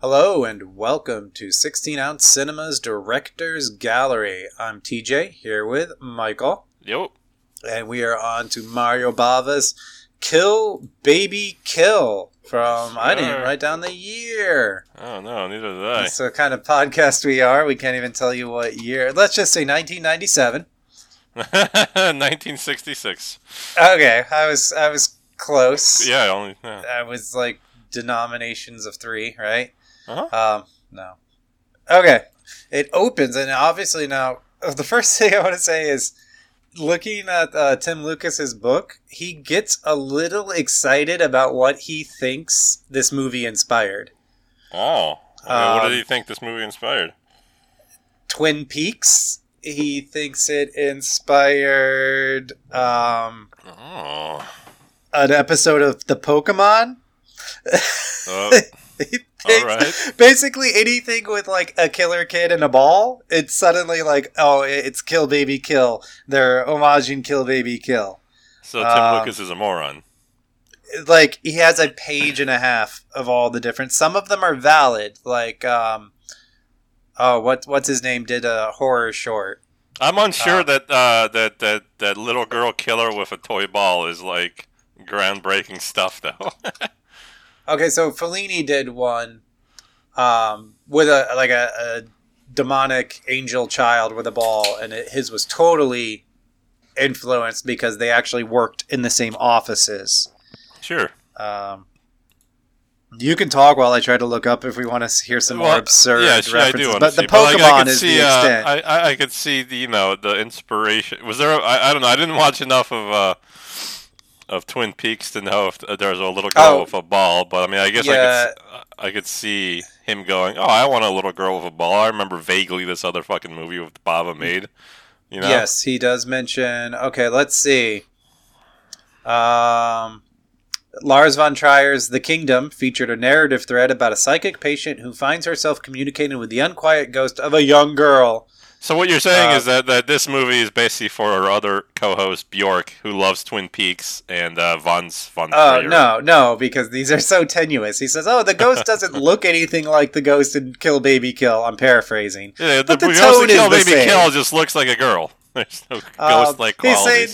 Hello and welcome to 16 Ounce Cinema's Directors Gallery. I'm TJ here with Michael, Yep. and we are on to Mario Bava's Kill Baby Kill from, I didn't write down the year. Oh no, neither did I. That's the kind of podcast we are. We can't even tell you what year. Let's just say 1997. 1966. Okay, I was I was close. Yeah, only. Yeah. I was like denominations of three, right? Uh-huh. Um, no. Okay. It opens, and obviously now the first thing I want to say is, looking at uh, Tim Lucas's book, he gets a little excited about what he thinks this movie inspired. Oh. Okay, what Um, did he think this movie inspired? Twin Peaks. He thinks it inspired um, Oh. an episode of the Pokemon. Uh, He all right. basically anything with like a killer kid and a ball, it's suddenly like, oh, it's Kill Baby Kill. They're homaging Kill Baby Kill. So Tim um, Lucas is a moron. Like he has a page and a half of all the different. Some of them are valid. Like, um, oh, what what's his name did a horror short. I'm unsure uh, that uh, that that that little girl killer with a toy ball is like groundbreaking stuff, though. Okay, so Fellini did one, um, with a like a, a demonic angel child with a ball, and it, his was totally influenced because they actually worked in the same offices. sure. Um, you can talk while I try to look up if we want to hear some more Well, absurd yeah, sure, I references. but the see. But, like, Pokemon I could is see, the uh, extent. I, I I could see the you know the inspiration. Was there? A, I, I don't know. I didn't watch enough of uh of Twin Peaks to know if there's a little girl Oh. with a ball. But I mean, I guess Yeah. I could s- I could see him going. Oh, I want a little girl with a ball. I remember vaguely this other fucking movie with Bava made. You know. Yes, he does mention. Okay, let's see. Um, Lars von Trier's The Kingdom featured a narrative thread about a psychic patient who finds herself communicating with the unquiet ghost of a young girl. So what you're saying Uh, is that, that this movie is basically for our other co-host Bjork, who loves Twin Peaks and uh, Von's Von Oh Trier. no, no, because these are so tenuous. He says, "Oh, the ghost doesn't look anything like the ghost in Kill Baby Kill." I'm paraphrasing. Yeah, the, But the Ghost tone is Kill Baby same. Kill just looks like a girl. There's no Um, ghost-like qualities. saying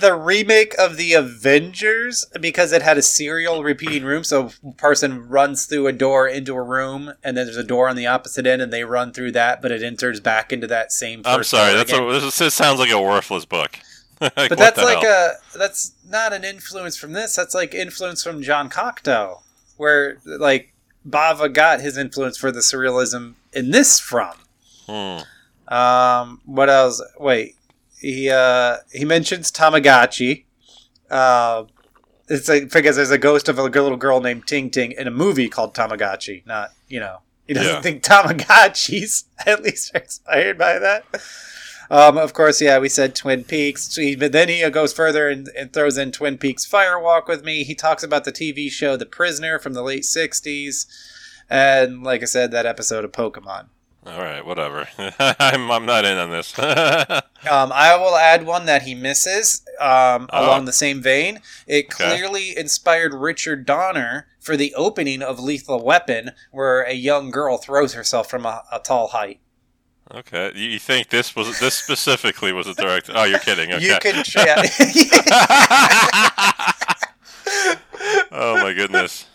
the remake of the Avengers because it had a serial repeating room. So person runs through a door into a room, and then there's a door on the opposite end, and they run through that, but it enters back into that same. I'm sorry. That's a, this, this sounds like a worthless book. Like, but that's like hell? a that's not an influence from this. That's like influence from Jean Cocteau, where like Bava got his influence for the surrealism in this from. Hmm. Um, what else? Wait, he uh he mentions Tamagotchi. Uh, it's like because there's a ghost of a little girl named Ting Ting in a movie called Tamagotchi. Not you know he doesn't Yeah. think Tamagotchis at least are inspired by that. Um, of course, yeah, we said Twin Peaks, So he- but then he goes further and, and throws in Twin Peaks Firewalk with me. He talks about the TV show The Prisoner from the late '60s, and like I said, that episode of Pokemon. All right, whatever. I'm I'm not in on this. Um, I will add one that he misses um, Oh. along the same vein. It Okay. clearly inspired Richard Donner for the opening of Lethal Weapon, where a young girl throws herself from a, a tall height. okay, you, you think this was this specifically was a direct? Oh, you're kidding. Okay. You can, yeah. oh my goodness.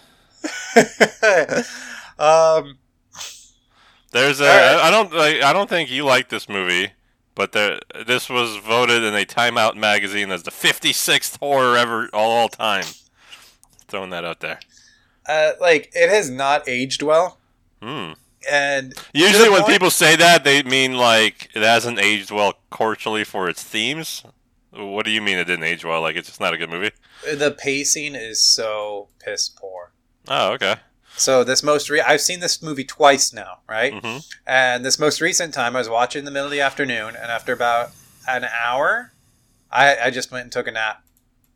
um, There's a. Right. I don't. Like, I don't think you like this movie, but there. This was voted in a Time Out magazine as the 56th horror ever all, all time. Throwing that out there. uh, like it has not aged well, Hmm. and Usually, when point- people say that, they mean like it hasn't aged well culturally for its themes. What do you mean it didn't age well? Like it's just not a good movie? the pacing is so piss poor. Oh, okay. So this most re- I've seen this movie twice now, right? hmm And this most recent time, I was watching in the middle of the afternoon, and after about an hour, I, I just went and took a nap.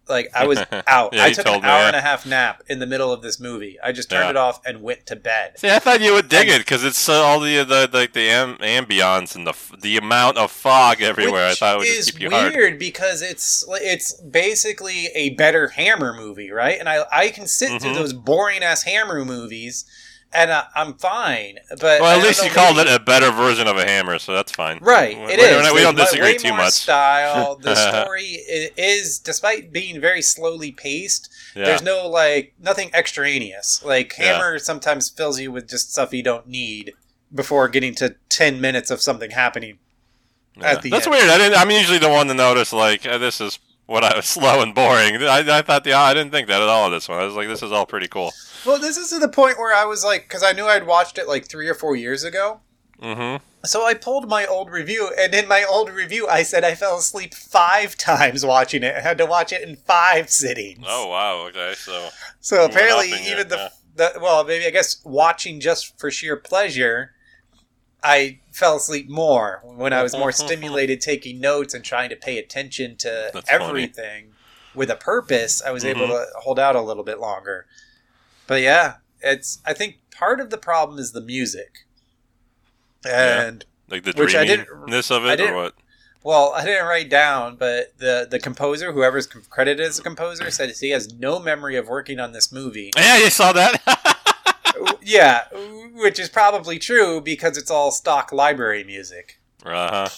Like I was out. Yeah, I took told an me, hour yeah. and a half nap in the middle of this movie. I just turned Yeah. it off and went to bed. See, I thought you would dig it because it's uh, all the the like the am- ambiance and the f- the amount of fog everywhere. I thought it would just keep you hard. weird because it's it's basically a better Hammer movie, right? And I I can sit through Mhm. those boring ass Hammer movies and uh, I'm fine. But Well, at least you called it a better version of a hammer, so that's fine. Right, We- it we is. We don't disagree way too much. Style. The story is, despite being very slowly paced, Yeah. there's no like nothing extraneous. Like Yeah. Hammer sometimes fills you with just stuff you don't need before getting to ten minutes of something happening. Yeah. at the That's end. weird. I didn't. I'm usually the one to notice like uh, this is what I was slow and boring. I, I thought the I didn't think that at all. This one, I was like, this is all pretty cool. Well, this is to the point where I was like, because I knew I'd watched it like three or four years ago. Mm-hmm. So I pulled my old review, and in my old review, I said I fell asleep five times watching it. I had to watch it in five sittings. Oh wow. Okay. So So apparently, even your- the, yeah. the well, maybe I guess watching just for sheer pleasure, I fell asleep more when I was more stimulated, taking notes and trying to pay attention to That's funny. everything with a purpose. I was able Mhm. to hold out a little bit longer. But yeah, it's. I think part of the problem is the music, Yeah. and like the Which I didn't- dreaminess of I it, didn't- or what? well, I didn't write down, but the the composer, whoever's credited as a composer, said he has no memory of working on this movie. Yeah, you saw that. yeah, which is probably true because it's all stock library music. uh huh.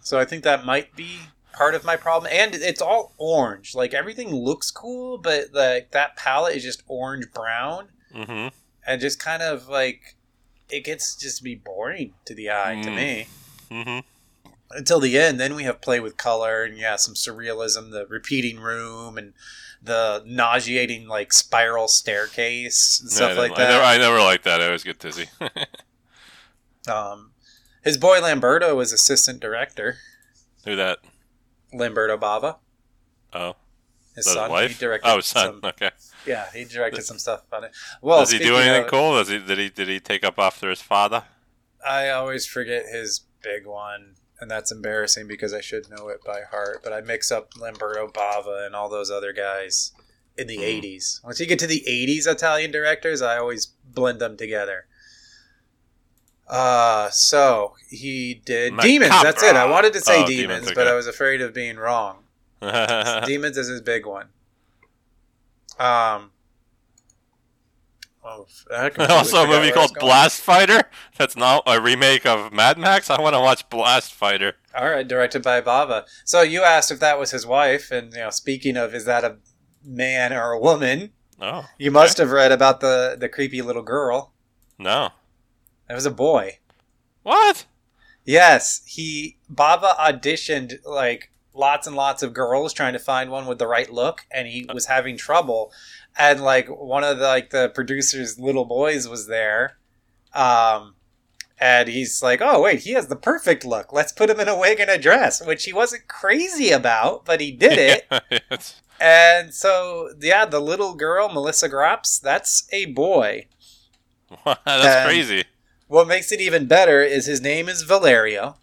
So I think that might be part of my problem. And it's all orange. Like everything looks cool, but like that palette is just orange brown Mm-hmm. and just kind of like it gets just to be boring to the eye to Mm. me. Mm-hmm. Until the end, then we have play with color and yeah, some surrealism, the repeating room and the nauseating like spiral staircase and stuff like I that. never, I never liked that. I always get dizzy. Um, his boy Lamberto was assistant director. Who that? Lamberto Bava, Oh, his his son. wife. He directed oh, his son. some- okay. yeah, he directed some stuff on it. Well, Does he do anything of- cool? Does he? Did he? Did he take up after his father? I always forget his big one, and that's embarrassing because I should know it by heart. But I mix up Lamberto Bava and all those other guys in the Hmm. '80s. Once you get to the '80s Italian directors, I always blend them together. Uh, so he did Macabra. Demons. That's it. I wanted to say Oh, Demons, Demons, but. I was afraid of being wrong. Demons is his big one. Um. Oh, that also, a movie where I was called. Blast Fighter. That's not a remake of Mad Max. I want to watch Blast Fighter. All right, directed by Bava. So you asked if that was his wife, and you know, speaking of, is that a man or a woman? Oh You must have read about the the creepy little girl. no! It was a boy. What? Yes, he Bava auditioned like lots and lots of girls trying to find one with the right look, and he uh. was having trouble. And like one of the like the producers' little boys was there, um, and he's like, "Oh wait, he has the perfect look. Let's put him in a wig and a dress," which he wasn't crazy about, but he did it. It's- And so, yeah, the little girl, Melissa Graps, that's a boy. That's And- crazy. What makes it even better is his name is Valerio.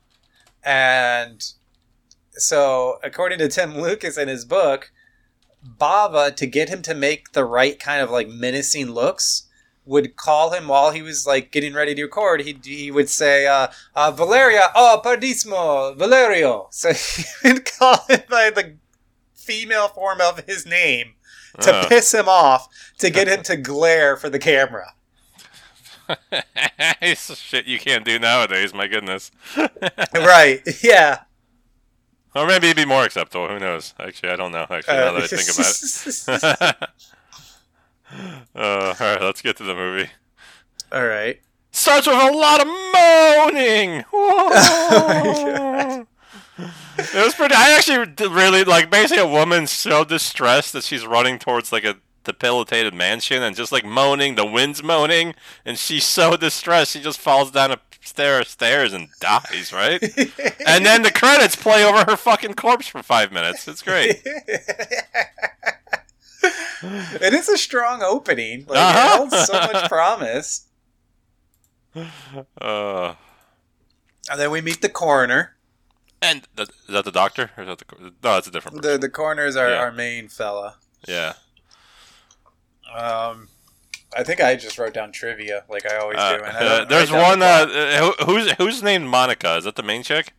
And so, according to Tim Lucas in his book, Bava, to get him to make the right kind of like menacing looks, would call him while he was like getting ready to record. He, he would say, uh, uh, Valeria, oh, pardissimo, Valerio. So he would call him by the female form of his name to Uh. piss him off, to get him to glare for the camera. it's shit you can't do nowadays. My goodness. right, yeah. Or maybe it'd be more acceptable. Who knows? Actually, I don't know. Actually, now that I think about it. uh, all right, let's get to the movie. All right. Starts with a lot of moaning. Oh it was pretty. I actually really like. Basically, a woman so distressed that she's running towards like a debilitated mansion and just like moaning. The wind's moaning, and she's so distressed she just falls down a stair of stairs and dies. Right. and then the credits play over her fucking corpse for five minutes. It's great. it is a strong opening. Like, Uh-huh. It holds so much promise. Uh, And then we meet the coroner. and the, is that the doctor? Or is that the no? That's a different. The the coroner's our, Yeah. our main fella. yeah. Um, I think I just wrote down trivia like I always Uh, do. And I uh, don't there's one. Uh, uh, who's who's named Monica? Is that the main chick?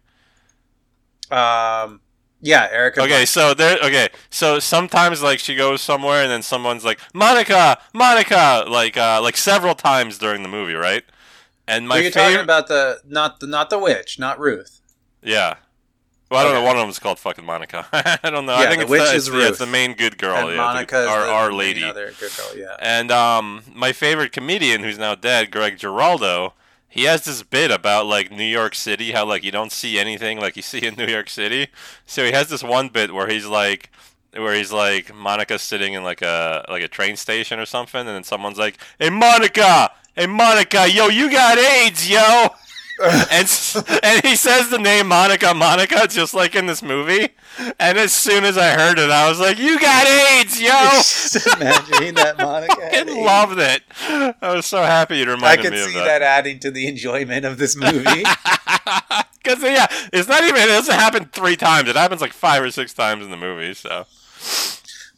Um, Yeah, Erica. Okay, so there. Okay, so sometimes like she goes somewhere and then someone's like Monica, Monica, like uh, like several times during the movie, right? And my Are you talking about the not the not the witch, not Ruth? yeah. Well, I don't Okay. know. One of them is called fucking Monica. I don't know. Yeah, I think the it's witch the, is it's, yeah, it's the main good girl. and yeah, Monica the, is our, the, our lady. Good girl, yeah. And um, my favorite comedian, who's now dead, Greg Giraldo, he has this bit about like New York City, how like you don't see anything like you see in New York City. So he has this one bit where he's like, where he's like Monica's sitting in like a like a train station or something, and then someone's like, "Hey Monica, hey Monica, yo, you got AIDS, yo." And and he says the name Monica Monica just like in this movie. And as soon as I heard it, I was like, "You got AIDS, yo!" Just imagining that Monica. I loved it. I was so happy you reminded could me of that. I can see that. that adding to the enjoyment of this movie. Because yeah, it's not even. It doesn't happen three times. It happens like five or six times in the movie. So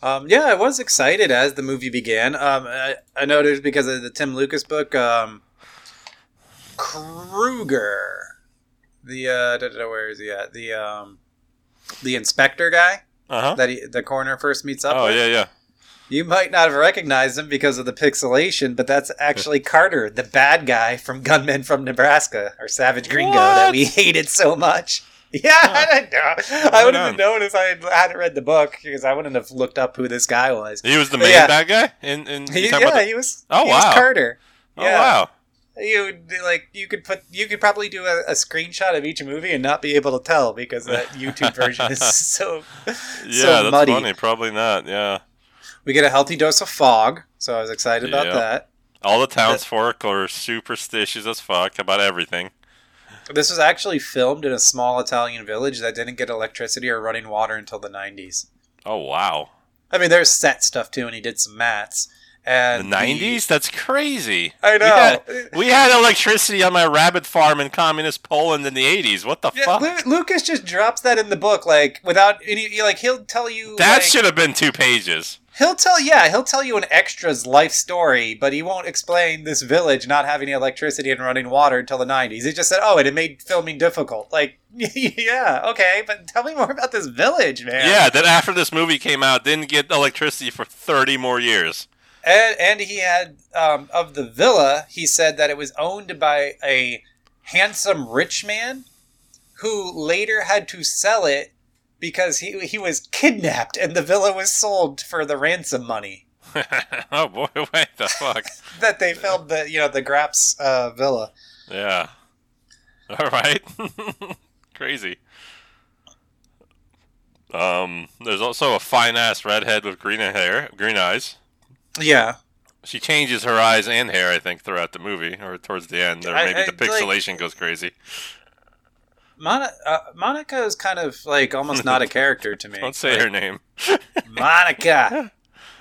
um, yeah, I was excited as the movie began. Um, I, I noticed because of the Tim Lucas book, um, Kruger, the uh, da, da, da, where is he at? The um, the inspector guy uh huh. that he, the coroner first meets up Oh with. yeah, yeah. You might not have recognized him because of the pixelation, but that's actually Carter, the bad guy from Gunmen from Nebraska, or Savage Gringo that we hated so much. Yeah, I didn't know. I wouldn't have known if I had- hadn't read the book because I wouldn't have looked up who this guy was. He was the main yeah. bad guy. In in He, yeah, the- he was. Oh, he was wow. Carter. oh Yeah. wow. You like you could put you could probably do a, a screenshot of each movie and not be able to tell because that YouTube version is so Yeah, so that's muddy. funny. Probably not. Yeah. We get a healthy dose of fog, so I was excited about Yeah. that. All the townsfolk are superstitious as fuck about everything. This was actually filmed in a small Italian village that didn't get electricity or running water until the 90s. Oh wow. I mean, there's set stuff too, and he did some mats. The And nineties? That's crazy. I We know. had, we had electricity on my rabbit farm in communist Poland in the eighties. What the Yeah, fuck? Lu- Lucas just drops that in the book, like without any. Like he'll tell you. that like, should have been two pages. He'll tell, yeah, he'll tell you an extra's life story, but he won't explain this village not having electricity and running water until the '90s. He just said, "Oh, and it made filming difficult." Like, yeah, okay, but tell me more about this village, man. Yeah, that after this movie came out, didn't get electricity for thirty more years. And, and he had um, of the villa. He said that it was owned by a handsome rich man who later had to sell it because he he was kidnapped and the villa was sold for the ransom money oh boy, wait the fuck. that they filmed the you know the Graps uh, villa. Yeah. All right. Crazy. Um, there's also a fine ass redhead with green hair, green eyes. Yeah, She changes her eyes and hair, I think, throughout the movie, or towards the end, or maybe I- the pixelation goes crazy. Mon- uh, Monica is kind of like almost not a character to me. Don't say Like, her name. Monica.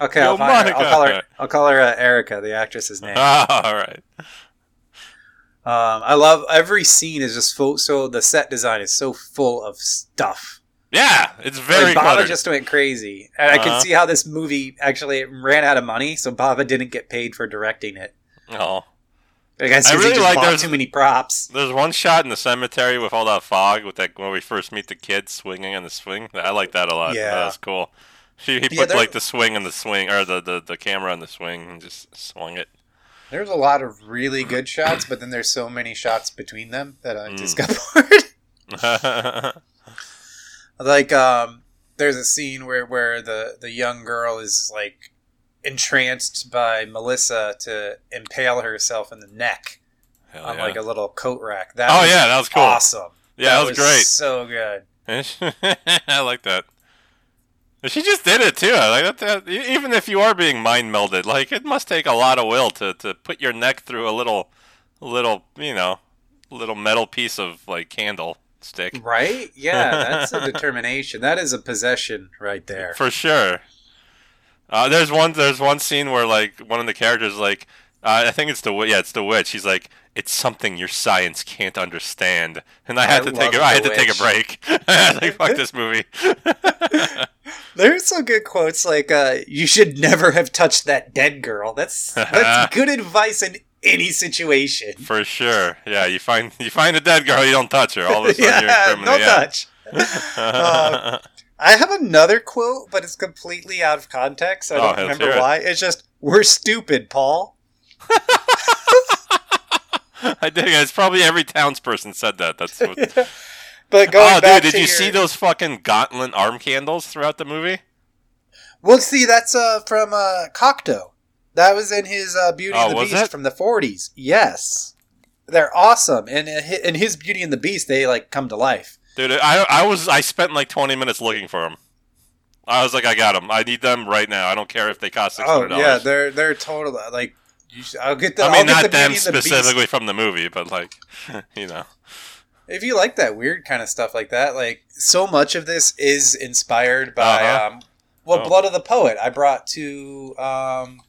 Okay, Yo, I'll, find her. I'll call her. I'll call her uh, Erica, the actress's name. Ah, all right. Um, I love every scene is just full. So the set design is so full of stuff. Yeah, it's very like, Bava cluttered. just went crazy, and I Uh-huh. can see how this movie actually ran out of money, so Bava didn't get paid for directing it. Oh. I guess I really like there's- too many props. There's one shot in the cemetery with all that fog, with that when we first meet the kid swinging on the swing. I like that a lot. Yeah. that's cool. He, he Yeah, put like the swing on the swing, or the, the, the camera on the swing, and just swung it. There's a lot of really good shots, but then there's so many shots between them that I just Mm. got bored. like um there's a scene where where the the young girl is like entranced by Melissa to impale herself in the neck Hell on yeah. like a little coat rack. That oh was yeah, that was cool. awesome. Yeah, that, was, great. So good. I like that. She just did it too. Like that, that- even if you are being mind melded, like it must take a lot of will to, to put your neck through a little, little, you know, little metal piece of like candle stick Right? Yeah, that's a determination. That is a possession right there. for sure. Uh, there's one. There's one scene where like one of the characters like, uh, I think it's the yeah, it's the witch. He's like, it's something your science can't understand, and I had I to take a, I had The to take a break. Like, fuck this movie. There's some good quotes like uh you should never have touched that dead girl. That's that's good advice in any situation. For sure. Yeah, you find you find a dead girl, you don't touch her. All of a sudden you're a yeah, criminal. no yeah. touch. Uh, I have another quote, but it's completely out of context. So I Oh, don't let's remember it. why. It's just we're stupid, Paul. I dig it. It's probably every townsperson said that. That's what. But going oh, dude, did you your- see those fucking gauntlet arm candles throughout the movie? Well, see, that's uh, from uh, Cocteau. That was in his uh, Beauty Oh, and the Beast it? from the 40s. Yes. They're awesome. And uh, in his Beauty and the Beast, they like come to life. Dude, I I was I spent like 20 minutes looking for them. I was like, I got them. I need them right now. I don't care if they cost six Oh, hundred yeah, they're they're total like you should, I'll get the I I'll mean, not the them and the specifically from the movie, but like, you know. If you like that weird kind of stuff like that, like so much of this is inspired by Uh-huh. um well, Oh. Blood of the Poet. I brought to um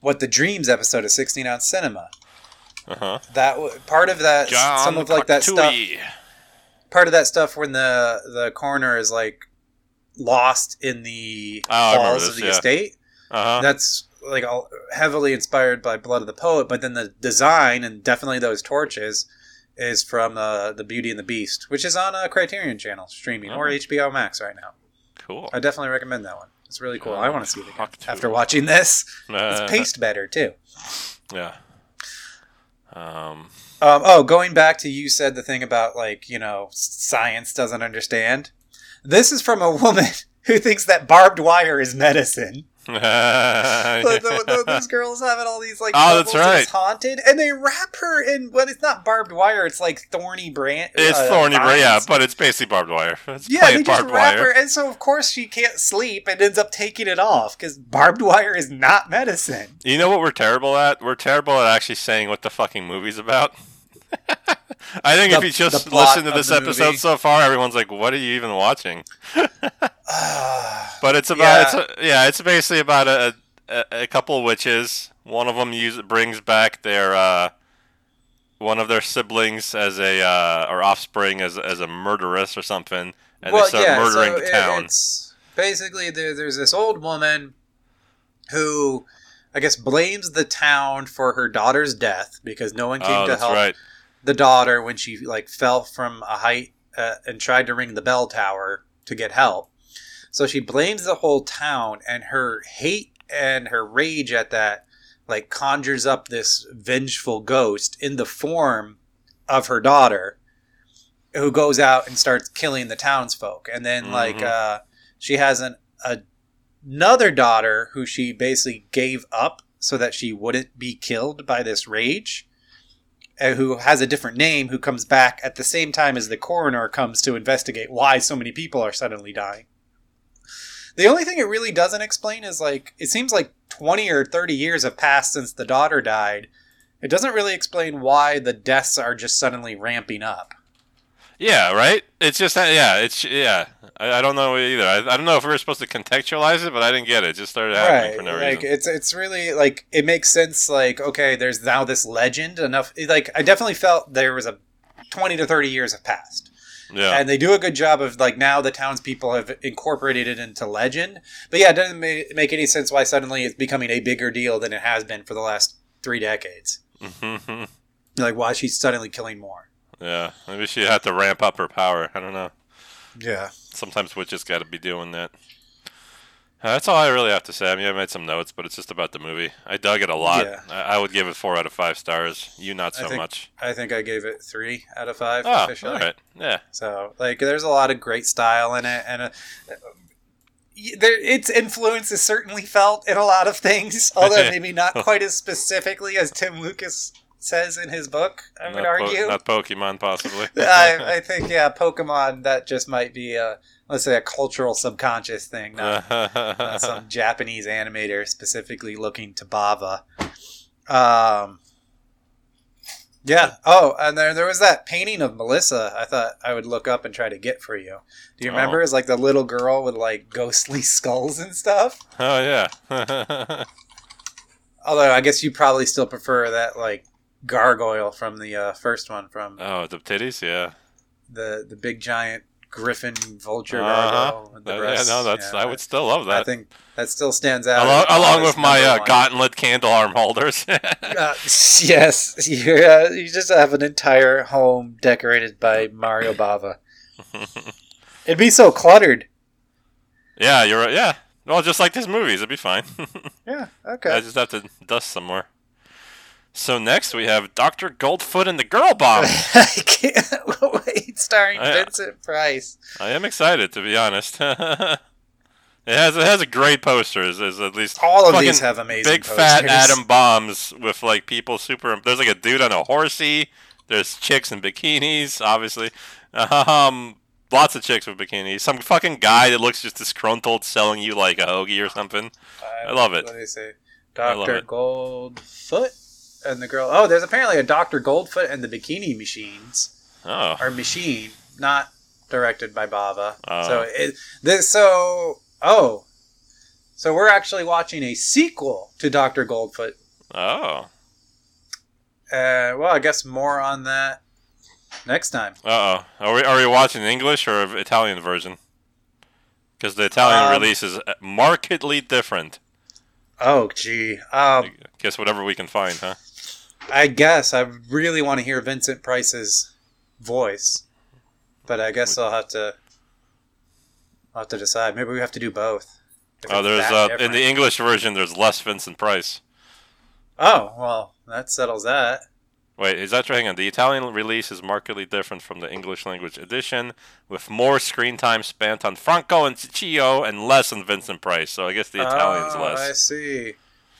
what the Dreams episode of 16 ounce cinema. Uh huh. That w- part of that John some of like that stuff part of that stuff when the the coroner is like lost in the Oh, halls this, of the yeah. estate. Uh huh. That's like all heavily inspired by Blood of the Poet, but then the design and definitely those torches is from uh, the Beauty and the Beast, which is on a Criterion Channel streaming or Oh. HBO Max right now. Cool. I definitely recommend that one. It's really cool. I want to see Fuck after watching this. It's paced better too. Yeah. Um. Um, oh, going back to you said the thing about like you know science doesn't understand. This is from a woman who thinks that barbed wire is medicine. The, the, this girl's having all these like Oh, that's right. Haunted, and they wrap her in. But it's not barbed wire. It's like thorny branch. it's uh, thorny, but yeah, but it's basically barbed wire. It's yeah, they just barbed wrap wire. her, and so of course she can't sleep and ends up taking it off because barbed wire is not medicine. You know what we're terrible at? We're terrible at actually saying what the fucking movie's about. I think if you just listen to this episode movie. so far, everyone's like, "What are you even watching?" But it's about Yeah. it's a, yeah, it's basically about a, a a couple witches. One of them use brings back their uh, one of their siblings as a uh, or offspring as as a murderess or something, and they start murdering so the town. basically there, there's this old woman who, I guess, blames the town for her daughter's death because no one came oh, to that's help right. The daughter when she like fell from a height uh, and tried to ring the bell tower to get help. So she blames the whole town, and her hate and her rage at that like conjures up this vengeful ghost in the form of her daughter, who goes out and starts killing the townsfolk. And then like Mhm. uh, she has an a, another daughter who she basically gave up so that she wouldn't be killed by this rage Uh, who has a different name who comes back at the same time as the coroner comes to investigate why so many people are suddenly dying. The only thing it really doesn't explain is like it seems like 20 or 30 years have passed since the daughter died. It doesn't really explain why the deaths are just suddenly ramping up. Yeah, right. It's just that. Yeah, it's yeah. I, I don't know either. I, I don't know if we were supposed to contextualize it, but I didn't get it. It just started happening right for no like reason. it's it's really like it makes sense like okay there's now this legend enough like i definitely felt there was a 20 to 30 years have passed Yeah. and they do a good job of like now the townspeople have incorporated it into legend but yeah it doesn't make any sense why suddenly it's becoming a bigger deal than it has been for the last three decades mm-hmm. like why she's suddenly killing more yeah. Maybe she had to ramp up her power. I don't know. yeah Sometimes witches got to be doing that. Uh, That's all I really have to say. I mean, I made some notes, but it's just about the movie. I dug it a lot. Yeah. I, I would give it four out of five stars. You not I so think- much. i think i gave it three out of five Oh, officially all right. Yeah. So like, there's a lot of great style in it, and uh, y- there, its influence is certainly felt in a lot of things, although maybe not quite as specifically as Tim Lucas says in his book. I would not, po- argue. not Pokemon, possibly. I, I think yeah, Pokemon. That just might be a let's say a cultural subconscious thing, not, not some Japanese animator specifically looking to Bava. Um. Yeah. Oh, and there there was that painting of Melissa. I thought I would look up and try to get for you. Do you Oh. remember? It's like the little girl with like ghostly skulls and stuff. oh yeah. Although I guess you probably still prefer that like gargoyle from the uh, first one from oh, the titties. Yeah. the the big giant griffin vulture Uh-huh. gargoyle. The That- yeah. No, that's. Yeah, I would still love that I think that still stands out. along, along with my uh, gauntlet candle arm holders. Uh, yes, you, uh, you just have an entire home decorated by Mario Bava. It'd be so cluttered. Yeah, you're right. Yeah. Well, just like these movies, it'd be fine. Yeah. Okay I just have to dust some more. So next we have Doctor Goldfoot and the Girl Bomb. I can't wait. Starring yeah. Vincent Price. I am excited to be honest. it has it has a great poster. Is, at least All of these have amazing big fat posters. atom bombs with like people super. There's like a dude on a horsey. There's chicks in bikinis, obviously. Um, lots of chicks with bikinis. Some fucking guy that looks just disgruntled selling you like a hoagie or something. I love it. What do they say? Doctor. Goldfoot and the girl. Oh, there's apparently a Doctor Goldfoot and the Bikini Machines Oh, or machine, not directed by Bava. Oh. So it this so oh, so we're actually watching a sequel to Doctor Goldfoot. oh, Uh, well, I guess more on that next time. uh oh. Are we are we watching English or Italian version? Because the Italian Um, release is markedly different. Oh, gee. Um, Guess whatever we can find, huh? I guess I really want to hear Vincent Price's voice, but I guess I'll have to. I'll have to decide. Maybe we have to do both. Oh, there's uh, in the English version. There's less Vincent Price. Oh well, that settles that. Wait, is that right? hang on? The Italian release is markedly different from the English language edition, with more screen time spent on Franco and Ciccio and less on Vincent Price. So I guess the Italian's oh, I see.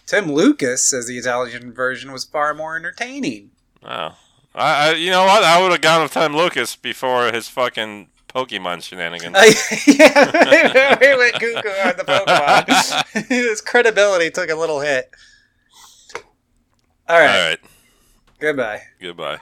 Tim Lucas says the Italian version was far more entertaining. Oh, I, I you know what? I would have gone with Tim Lucas before his fucking Pokemon shenanigans. I, yeah, we went cuckoo on the Pokemon. His credibility took a little hit. All All right. right, Goodbye. goodbye.